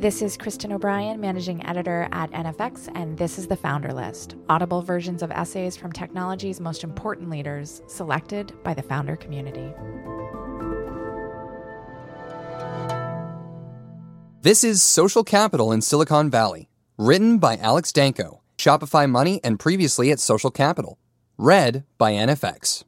This is Kristen O'Brien, managing editor at NFX, and this is the Founder List audible versions of essays from technology's most important leaders, selected by the founder community. This is Social Capital in Silicon Valley, written by Alex Danco, Shopify Money, and previously at Social Capital. Read by NFX.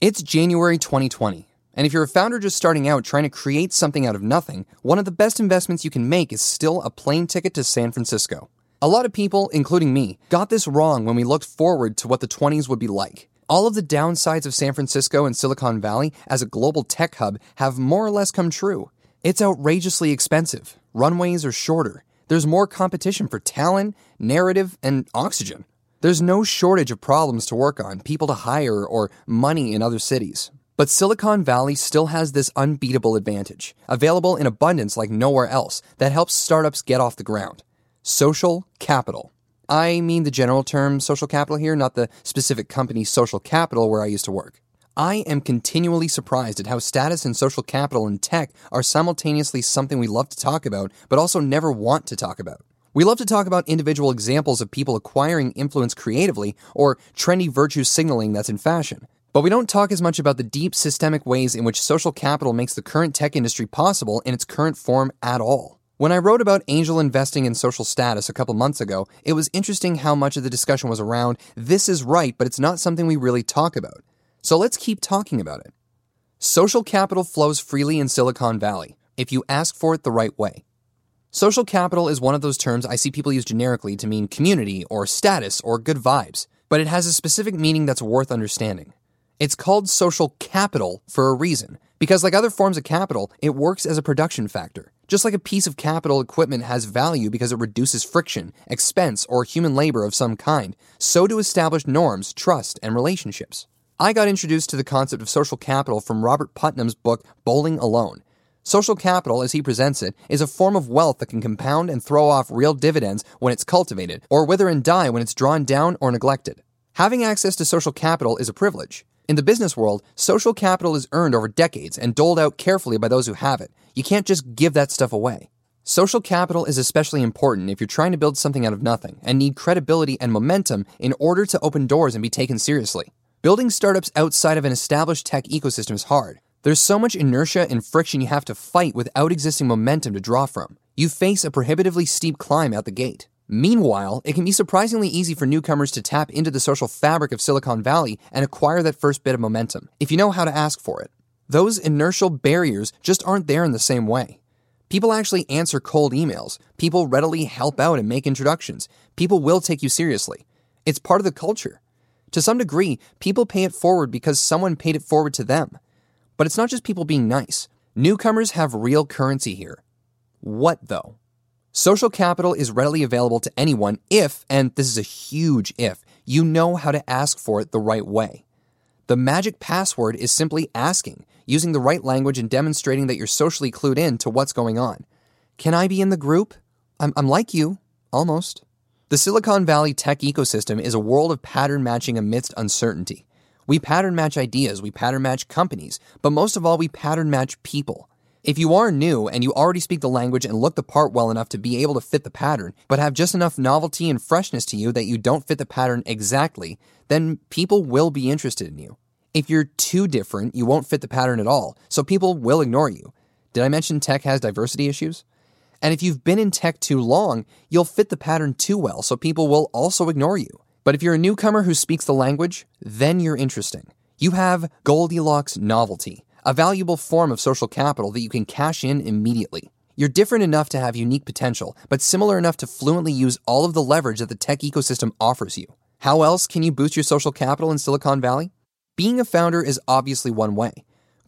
It's January 2020. And if you're a founder just starting out trying to create something out of nothing, one of the best investments you can make is still a plane ticket to San Francisco. A lot of people, including me, got this wrong when we looked forward to what the 20s would be like. All of the downsides of San Francisco and Silicon Valley as a global tech hub have more or less come true. It's outrageously expensive, runways are shorter, there's more competition for talent, narrative, and oxygen. There's no shortage of problems to work on, people to hire, or money in other cities. But Silicon Valley still has this unbeatable advantage, available in abundance like nowhere else, that helps startups get off the ground social capital. I mean the general term social capital here, not the specific company social capital where I used to work. I am continually surprised at how status and social capital in tech are simultaneously something we love to talk about, but also never want to talk about. We love to talk about individual examples of people acquiring influence creatively or trendy virtue signaling that's in fashion. But we don't talk as much about the deep systemic ways in which social capital makes the current tech industry possible in its current form at all. When I wrote about angel investing and social status a couple months ago, it was interesting how much of the discussion was around this is right, but it's not something we really talk about. So let's keep talking about it. Social capital flows freely in Silicon Valley if you ask for it the right way. Social capital is one of those terms I see people use generically to mean community or status or good vibes, but it has a specific meaning that's worth understanding. It's called social capital for a reason, because like other forms of capital, it works as a production factor. Just like a piece of capital equipment has value because it reduces friction, expense, or human labor of some kind, so do established norms, trust, and relationships. I got introduced to the concept of social capital from Robert Putnam's book Bowling Alone. Social capital, as he presents it, is a form of wealth that can compound and throw off real dividends when it's cultivated, or wither and die when it's drawn down or neglected. Having access to social capital is a privilege. In the business world, social capital is earned over decades and doled out carefully by those who have it. You can't just give that stuff away. Social capital is especially important if you're trying to build something out of nothing and need credibility and momentum in order to open doors and be taken seriously. Building startups outside of an established tech ecosystem is hard. There's so much inertia and friction you have to fight without existing momentum to draw from. You face a prohibitively steep climb out the gate. Meanwhile, it can be surprisingly easy for newcomers to tap into the social fabric of Silicon Valley and acquire that first bit of momentum, if you know how to ask for it. Those inertial barriers just aren't there in the same way. People actually answer cold emails. People readily help out and make introductions. People will take you seriously. It's part of the culture. To some degree, people pay it forward because someone paid it forward to them. But it's not just people being nice. Newcomers have real currency here. What though? Social capital is readily available to anyone if, and this is a huge if, you know how to ask for it the right way. The magic password is simply asking, using the right language and demonstrating that you're socially clued in to what's going on. Can I be in the group? I'm, I'm like you, almost. The Silicon Valley tech ecosystem is a world of pattern matching amidst uncertainty. We pattern match ideas, we pattern match companies, but most of all, we pattern match people. If you are new and you already speak the language and look the part well enough to be able to fit the pattern, but have just enough novelty and freshness to you that you don't fit the pattern exactly, then people will be interested in you. If you're too different, you won't fit the pattern at all, so people will ignore you. Did I mention tech has diversity issues? And if you've been in tech too long, you'll fit the pattern too well, so people will also ignore you. But if you're a newcomer who speaks the language, then you're interesting. You have Goldilocks novelty a valuable form of social capital that you can cash in immediately. You're different enough to have unique potential, but similar enough to fluently use all of the leverage that the tech ecosystem offers you. How else can you boost your social capital in Silicon Valley? Being a founder is obviously one way.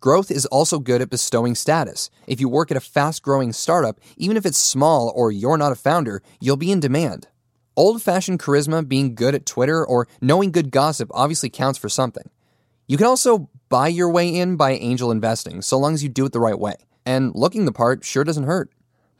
Growth is also good at bestowing status. If you work at a fast growing startup, even if it's small or you're not a founder, you'll be in demand. Old fashioned charisma, being good at Twitter, or knowing good gossip obviously counts for something. You can also buy your way in by angel investing, so long as you do it the right way. And looking the part sure doesn't hurt.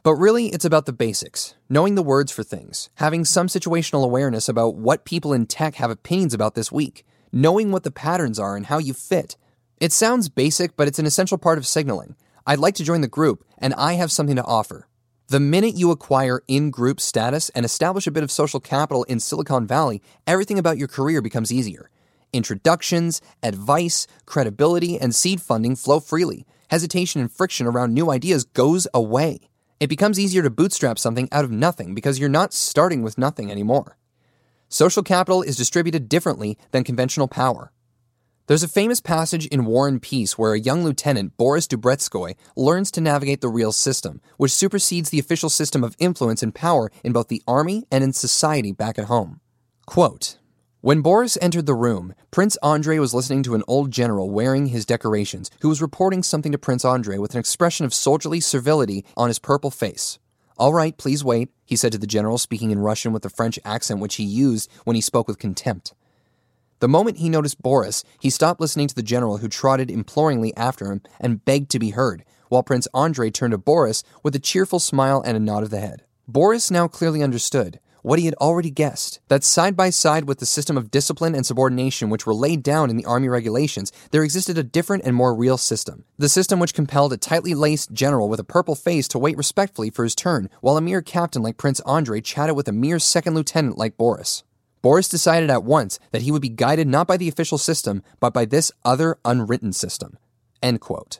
But really, it's about the basics knowing the words for things, having some situational awareness about what people in tech have opinions about this week, knowing what the patterns are and how you fit. It sounds basic, but it's an essential part of signaling. I'd like to join the group, and I have something to offer. The minute you acquire in group status and establish a bit of social capital in Silicon Valley, everything about your career becomes easier. Introductions, advice, credibility, and seed funding flow freely. Hesitation and friction around new ideas goes away. It becomes easier to bootstrap something out of nothing because you're not starting with nothing anymore. Social capital is distributed differently than conventional power. There's a famous passage in War and Peace where a young lieutenant, Boris Drubetskoy, learns to navigate the real system, which supersedes the official system of influence and power in both the army and in society back at home. Quote, when Boris entered the room, Prince Andrei was listening to an old general wearing his decorations who was reporting something to Prince Andrei with an expression of soldierly servility on his purple face. All right, please wait, he said to the general, speaking in Russian with the French accent which he used when he spoke with contempt. The moment he noticed Boris, he stopped listening to the general who trotted imploringly after him and begged to be heard, while Prince Andrei turned to Boris with a cheerful smile and a nod of the head. Boris now clearly understood what he had already guessed that side by side with the system of discipline and subordination which were laid down in the Army regulations, there existed a different and more real system. The system which compelled a tightly laced general with a purple face to wait respectfully for his turn, while a mere captain like Prince Andrei chatted with a mere second lieutenant like Boris. Boris decided at once that he would be guided not by the official system, but by this other unwritten system. End quote.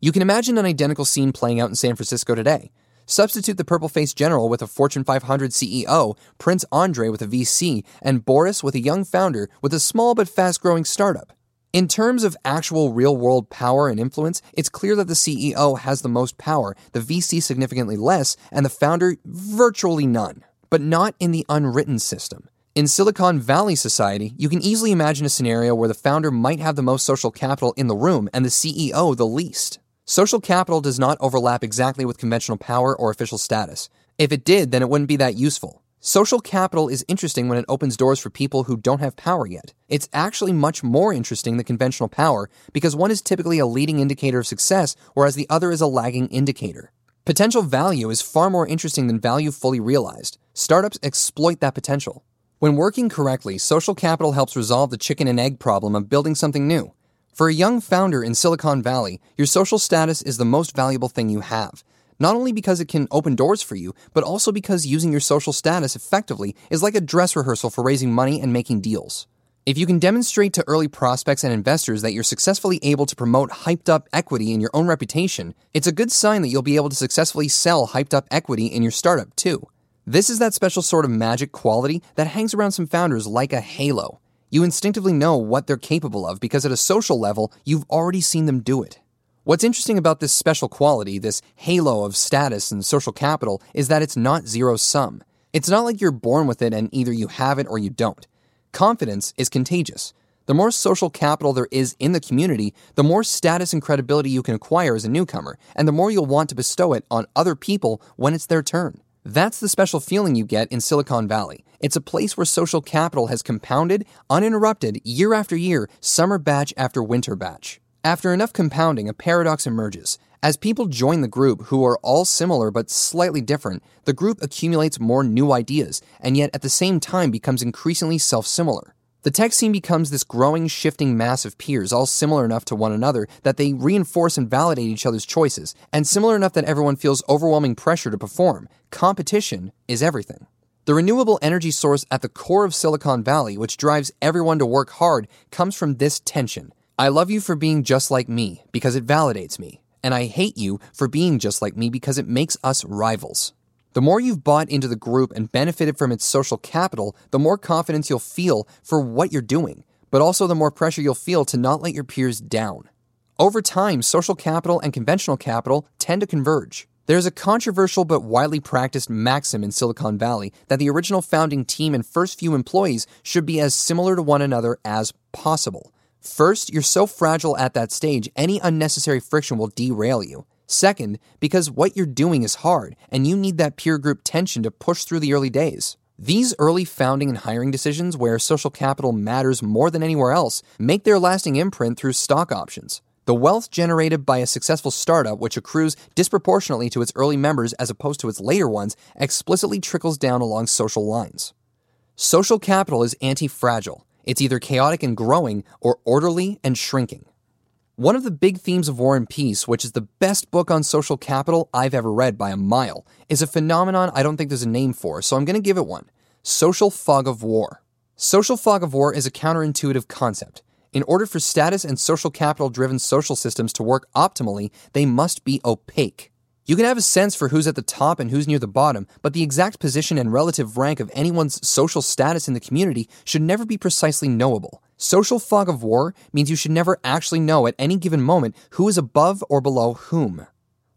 You can imagine an identical scene playing out in San Francisco today. Substitute the purple faced general with a Fortune 500 CEO, Prince Andrei with a VC, and Boris with a young founder with a small but fast growing startup. In terms of actual real world power and influence, it's clear that the CEO has the most power, the VC significantly less, and the founder virtually none. But not in the unwritten system. In Silicon Valley society, you can easily imagine a scenario where the founder might have the most social capital in the room and the CEO the least. Social capital does not overlap exactly with conventional power or official status. If it did, then it wouldn't be that useful. Social capital is interesting when it opens doors for people who don't have power yet. It's actually much more interesting than conventional power because one is typically a leading indicator of success, whereas the other is a lagging indicator. Potential value is far more interesting than value fully realized. Startups exploit that potential. When working correctly, social capital helps resolve the chicken and egg problem of building something new. For a young founder in Silicon Valley, your social status is the most valuable thing you have. Not only because it can open doors for you, but also because using your social status effectively is like a dress rehearsal for raising money and making deals. If you can demonstrate to early prospects and investors that you're successfully able to promote hyped up equity in your own reputation, it's a good sign that you'll be able to successfully sell hyped up equity in your startup too. This is that special sort of magic quality that hangs around some founders like a halo. You instinctively know what they're capable of because at a social level, you've already seen them do it. What's interesting about this special quality, this halo of status and social capital, is that it's not zero sum. It's not like you're born with it and either you have it or you don't. Confidence is contagious. The more social capital there is in the community, the more status and credibility you can acquire as a newcomer, and the more you'll want to bestow it on other people when it's their turn. That's the special feeling you get in Silicon Valley. It's a place where social capital has compounded, uninterrupted, year after year, summer batch after winter batch. After enough compounding, a paradox emerges. As people join the group who are all similar but slightly different, the group accumulates more new ideas, and yet at the same time becomes increasingly self similar. The tech scene becomes this growing, shifting mass of peers, all similar enough to one another that they reinforce and validate each other's choices, and similar enough that everyone feels overwhelming pressure to perform. Competition is everything. The renewable energy source at the core of Silicon Valley, which drives everyone to work hard, comes from this tension. I love you for being just like me because it validates me, and I hate you for being just like me because it makes us rivals. The more you've bought into the group and benefited from its social capital, the more confidence you'll feel for what you're doing, but also the more pressure you'll feel to not let your peers down. Over time, social capital and conventional capital tend to converge. There's a controversial but widely practiced maxim in Silicon Valley that the original founding team and first few employees should be as similar to one another as possible. First, you're so fragile at that stage, any unnecessary friction will derail you. Second, because what you're doing is hard, and you need that peer group tension to push through the early days. These early founding and hiring decisions, where social capital matters more than anywhere else, make their lasting imprint through stock options. The wealth generated by a successful startup, which accrues disproportionately to its early members as opposed to its later ones, explicitly trickles down along social lines. Social capital is anti fragile. It's either chaotic and growing or orderly and shrinking. One of the big themes of War and Peace, which is the best book on social capital I've ever read by a mile, is a phenomenon I don't think there's a name for, so I'm going to give it one social fog of war. Social fog of war is a counterintuitive concept. In order for status and social capital driven social systems to work optimally, they must be opaque. You can have a sense for who's at the top and who's near the bottom, but the exact position and relative rank of anyone's social status in the community should never be precisely knowable. Social fog of war means you should never actually know at any given moment who is above or below whom.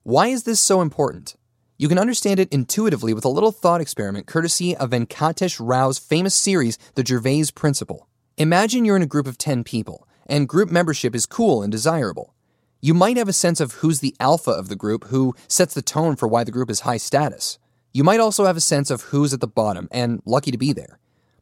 Why is this so important? You can understand it intuitively with a little thought experiment courtesy of Venkatesh Rao's famous series, The Gervais Principle. Imagine you're in a group of 10 people, and group membership is cool and desirable. You might have a sense of who's the alpha of the group, who sets the tone for why the group is high status. You might also have a sense of who's at the bottom and lucky to be there.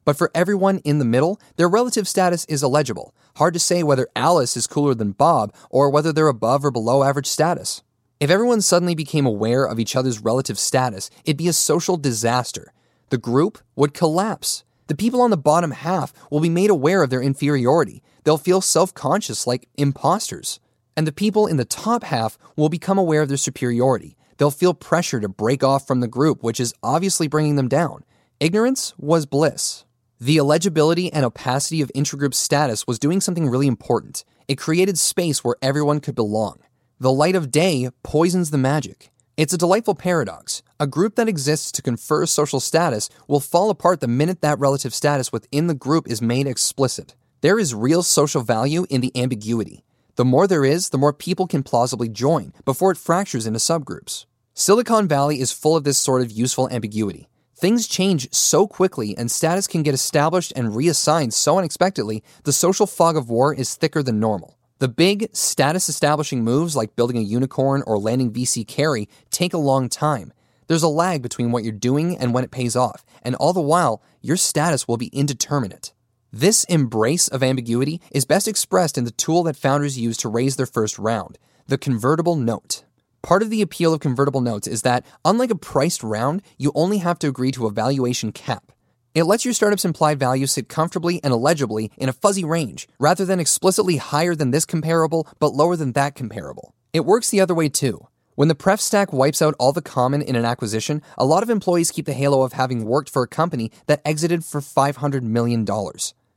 But for everyone in the middle, their relative status is illegible. Hard to say whether Alice is cooler than Bob or whether they're above or below average status. If everyone suddenly became aware of each other's relative status, it'd be a social disaster. The group would collapse. The people on the bottom half will be made aware of their inferiority. They'll feel self conscious like imposters and the people in the top half will become aware of their superiority. They'll feel pressure to break off from the group, which is obviously bringing them down. Ignorance was bliss. The illegibility and opacity of intragroup status was doing something really important. It created space where everyone could belong. The light of day poisons the magic. It's a delightful paradox. A group that exists to confer social status will fall apart the minute that relative status within the group is made explicit. There is real social value in the ambiguity. The more there is, the more people can plausibly join before it fractures into subgroups. Silicon Valley is full of this sort of useful ambiguity. Things change so quickly and status can get established and reassigned so unexpectedly, the social fog of war is thicker than normal. The big, status establishing moves like building a unicorn or landing VC carry take a long time. There's a lag between what you're doing and when it pays off, and all the while, your status will be indeterminate. This embrace of ambiguity is best expressed in the tool that founders use to raise their first round the convertible note. Part of the appeal of convertible notes is that, unlike a priced round, you only have to agree to a valuation cap. It lets your startup's implied value sit comfortably and illegibly in a fuzzy range, rather than explicitly higher than this comparable but lower than that comparable. It works the other way too. When the pref stack wipes out all the common in an acquisition, a lot of employees keep the halo of having worked for a company that exited for $500 million.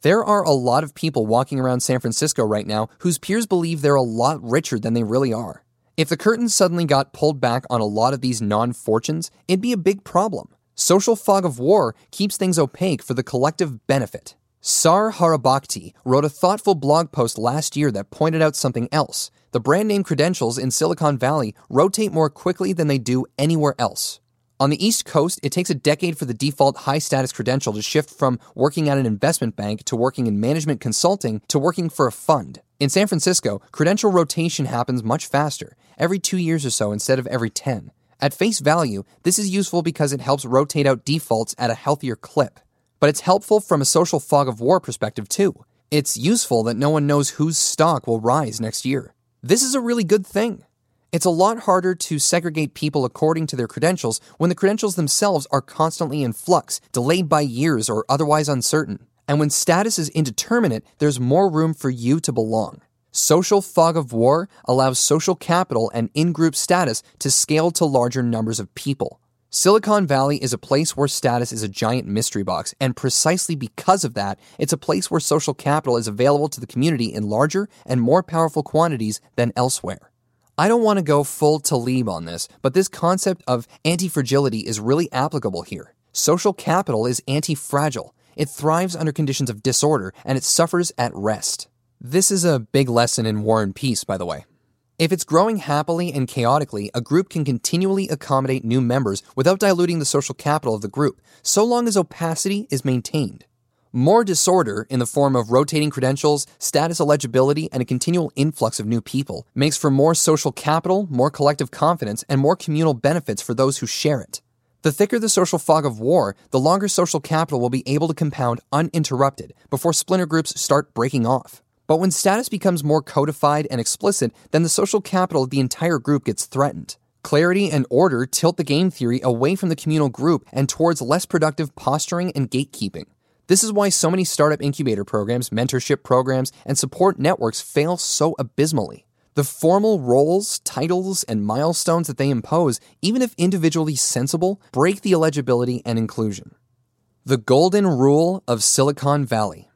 There are a lot of people walking around San Francisco right now whose peers believe they're a lot richer than they really are. If the curtains suddenly got pulled back on a lot of these non fortunes, it'd be a big problem. Social fog of war keeps things opaque for the collective benefit. Sar Haribhakti wrote a thoughtful blog post last year that pointed out something else. The brand name credentials in Silicon Valley rotate more quickly than they do anywhere else. On the East Coast, it takes a decade for the default high status credential to shift from working at an investment bank to working in management consulting to working for a fund. In San Francisco, credential rotation happens much faster, every two years or so instead of every 10. At face value, this is useful because it helps rotate out defaults at a healthier clip. But it's helpful from a social fog of war perspective too. It's useful that no one knows whose stock will rise next year. This is a really good thing. It's a lot harder to segregate people according to their credentials when the credentials themselves are constantly in flux, delayed by years, or otherwise uncertain. And when status is indeterminate, there's more room for you to belong. Social fog of war allows social capital and in group status to scale to larger numbers of people. Silicon Valley is a place where status is a giant mystery box, and precisely because of that, it's a place where social capital is available to the community in larger and more powerful quantities than elsewhere. I don't want to go full Taleb on this, but this concept of anti fragility is really applicable here. Social capital is anti fragile. It thrives under conditions of disorder and it suffers at rest. This is a big lesson in war and peace, by the way. If it's growing happily and chaotically, a group can continually accommodate new members without diluting the social capital of the group, so long as opacity is maintained. More disorder, in the form of rotating credentials, status illegibility, and a continual influx of new people, makes for more social capital, more collective confidence, and more communal benefits for those who share it. The thicker the social fog of war, the longer social capital will be able to compound uninterrupted before splinter groups start breaking off. But when status becomes more codified and explicit, then the social capital of the entire group gets threatened. Clarity and order tilt the game theory away from the communal group and towards less productive posturing and gatekeeping. This is why so many startup incubator programs, mentorship programs, and support networks fail so abysmally. The formal roles, titles, and milestones that they impose, even if individually sensible, break the eligibility and inclusion. The golden rule of Silicon Valley.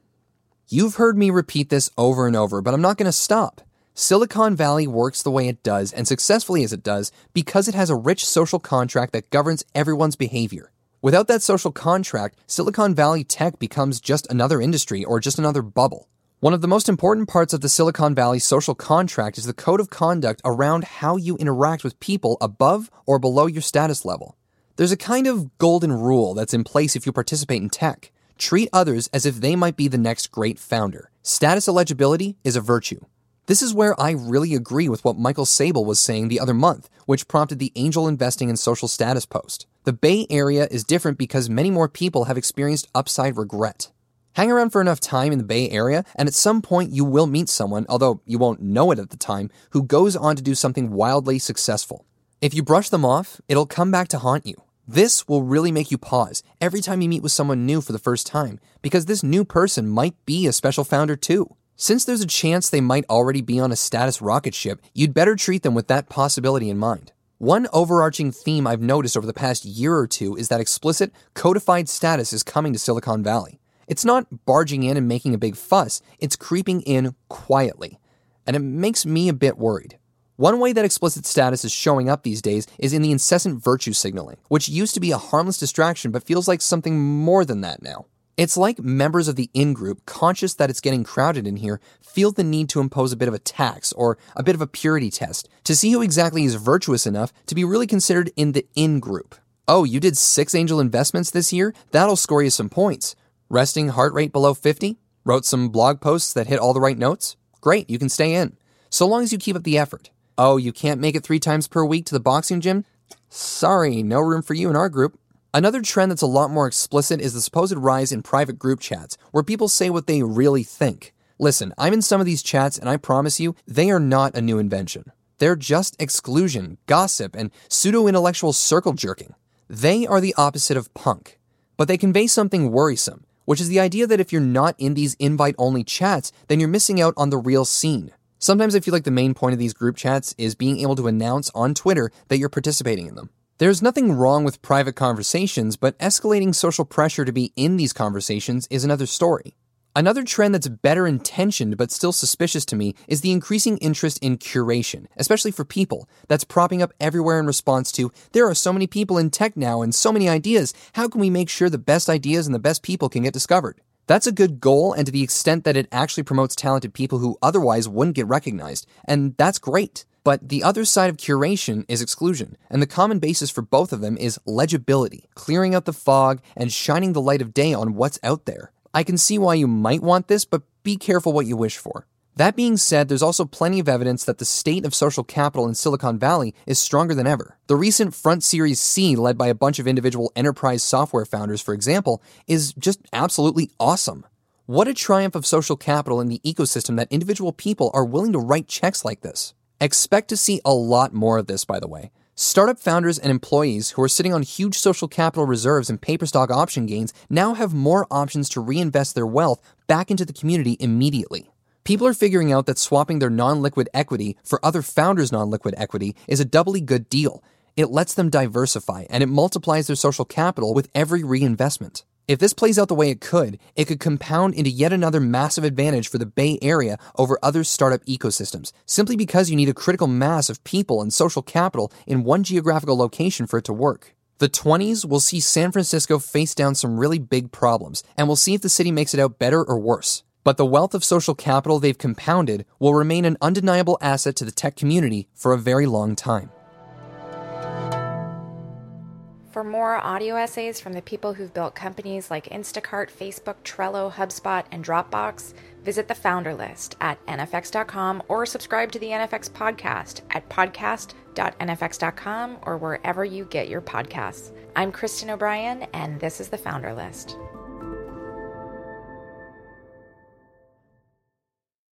You've heard me repeat this over and over, but I'm not going to stop. Silicon Valley works the way it does and successfully as it does because it has a rich social contract that governs everyone's behavior. Without that social contract, Silicon Valley tech becomes just another industry or just another bubble. One of the most important parts of the Silicon Valley social contract is the code of conduct around how you interact with people above or below your status level. There's a kind of golden rule that's in place if you participate in tech. Treat others as if they might be the next great founder. Status eligibility is a virtue. This is where I really agree with what Michael Seibel was saying the other month, which prompted the angel investing in social status post. The Bay Area is different because many more people have experienced upside regret. Hang around for enough time in the Bay Area, and at some point you will meet someone, although you won't know it at the time, who goes on to do something wildly successful. If you brush them off, it'll come back to haunt you. This will really make you pause every time you meet with someone new for the first time, because this new person might be a special founder too. Since there's a chance they might already be on a status rocket ship, you'd better treat them with that possibility in mind. One overarching theme I've noticed over the past year or two is that explicit, codified status is coming to Silicon Valley. It's not barging in and making a big fuss, it's creeping in quietly. And it makes me a bit worried. One way that explicit status is showing up these days is in the incessant virtue signaling, which used to be a harmless distraction but feels like something more than that now. It's like members of the in group, conscious that it's getting crowded in here, feel the need to impose a bit of a tax or a bit of a purity test to see who exactly is virtuous enough to be really considered in the in group. Oh, you did six angel investments this year? That'll score you some points. Resting heart rate below 50? Wrote some blog posts that hit all the right notes? Great, you can stay in. So long as you keep up the effort. Oh, you can't make it three times per week to the boxing gym? Sorry, no room for you in our group. Another trend that's a lot more explicit is the supposed rise in private group chats, where people say what they really think. Listen, I'm in some of these chats, and I promise you, they are not a new invention. They're just exclusion, gossip, and pseudo intellectual circle jerking. They are the opposite of punk. But they convey something worrisome which is the idea that if you're not in these invite only chats, then you're missing out on the real scene. Sometimes I feel like the main point of these group chats is being able to announce on Twitter that you're participating in them. There's nothing wrong with private conversations, but escalating social pressure to be in these conversations is another story. Another trend that's better intentioned but still suspicious to me is the increasing interest in curation, especially for people, that's propping up everywhere in response to there are so many people in tech now and so many ideas. How can we make sure the best ideas and the best people can get discovered? That's a good goal, and to the extent that it actually promotes talented people who otherwise wouldn't get recognized, and that's great. But the other side of curation is exclusion, and the common basis for both of them is legibility, clearing out the fog and shining the light of day on what's out there. I can see why you might want this, but be careful what you wish for. That being said, there's also plenty of evidence that the state of social capital in Silicon Valley is stronger than ever. The recent Front Series C, led by a bunch of individual enterprise software founders, for example, is just absolutely awesome. What a triumph of social capital in the ecosystem that individual people are willing to write checks like this. Expect to see a lot more of this, by the way. Startup founders and employees who are sitting on huge social capital reserves and paper stock option gains now have more options to reinvest their wealth back into the community immediately. People are figuring out that swapping their non liquid equity for other founders' non liquid equity is a doubly good deal. It lets them diversify and it multiplies their social capital with every reinvestment. If this plays out the way it could, it could compound into yet another massive advantage for the Bay Area over other startup ecosystems, simply because you need a critical mass of people and social capital in one geographical location for it to work. The 20s will see San Francisco face down some really big problems, and we'll see if the city makes it out better or worse. But the wealth of social capital they've compounded will remain an undeniable asset to the tech community for a very long time. For more audio essays from the people who've built companies like Instacart, Facebook, Trello, HubSpot, and Dropbox, visit the founder list at nfx.com or subscribe to the NFX podcast at podcast.nfx.com or wherever you get your podcasts. I'm Kristen O'Brien, and this is the founder list.